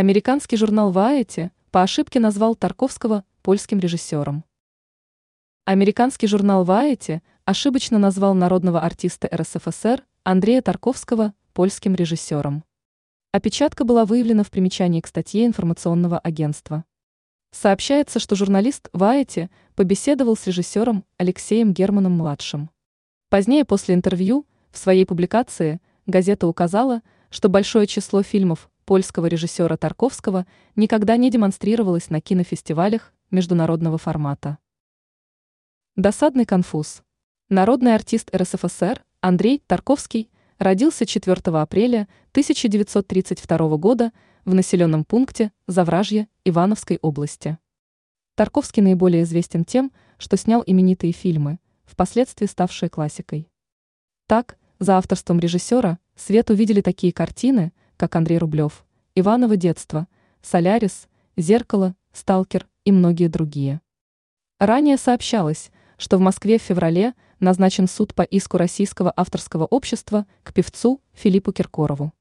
Американский журнал Variety по ошибке назвал Тарковского польским режиссером. Американский журнал Variety ошибочно назвал народного артиста РСФСР Андрея Тарковского польским режиссером. Опечатка была выявлена в примечании к статье информационного агентства. Сообщается, что журналист Ваэти побеседовал с режиссером Алексеем Германом-младшим. Позднее после интервью в своей публикации газета указала, что большое число фильмов польского режиссера Тарковского никогда не демонстрировалось на кинофестивалях международного формата. Досадный конфуз. Народный артист РСФСР Андрей Тарковский родился 4 апреля 1932 года в населенном пункте Завражье Ивановской области. Тарковский наиболее известен тем, что снял именитые фильмы, впоследствии ставшие классикой. Так, за авторством режиссера свет увидели такие картины, как Андрей Рублев, Иваново детство, Солярис, Зеркало, Сталкер и многие другие. Ранее сообщалось, что в Москве в феврале назначен суд по иску Российского авторского общества к певцу Филиппу Киркорову.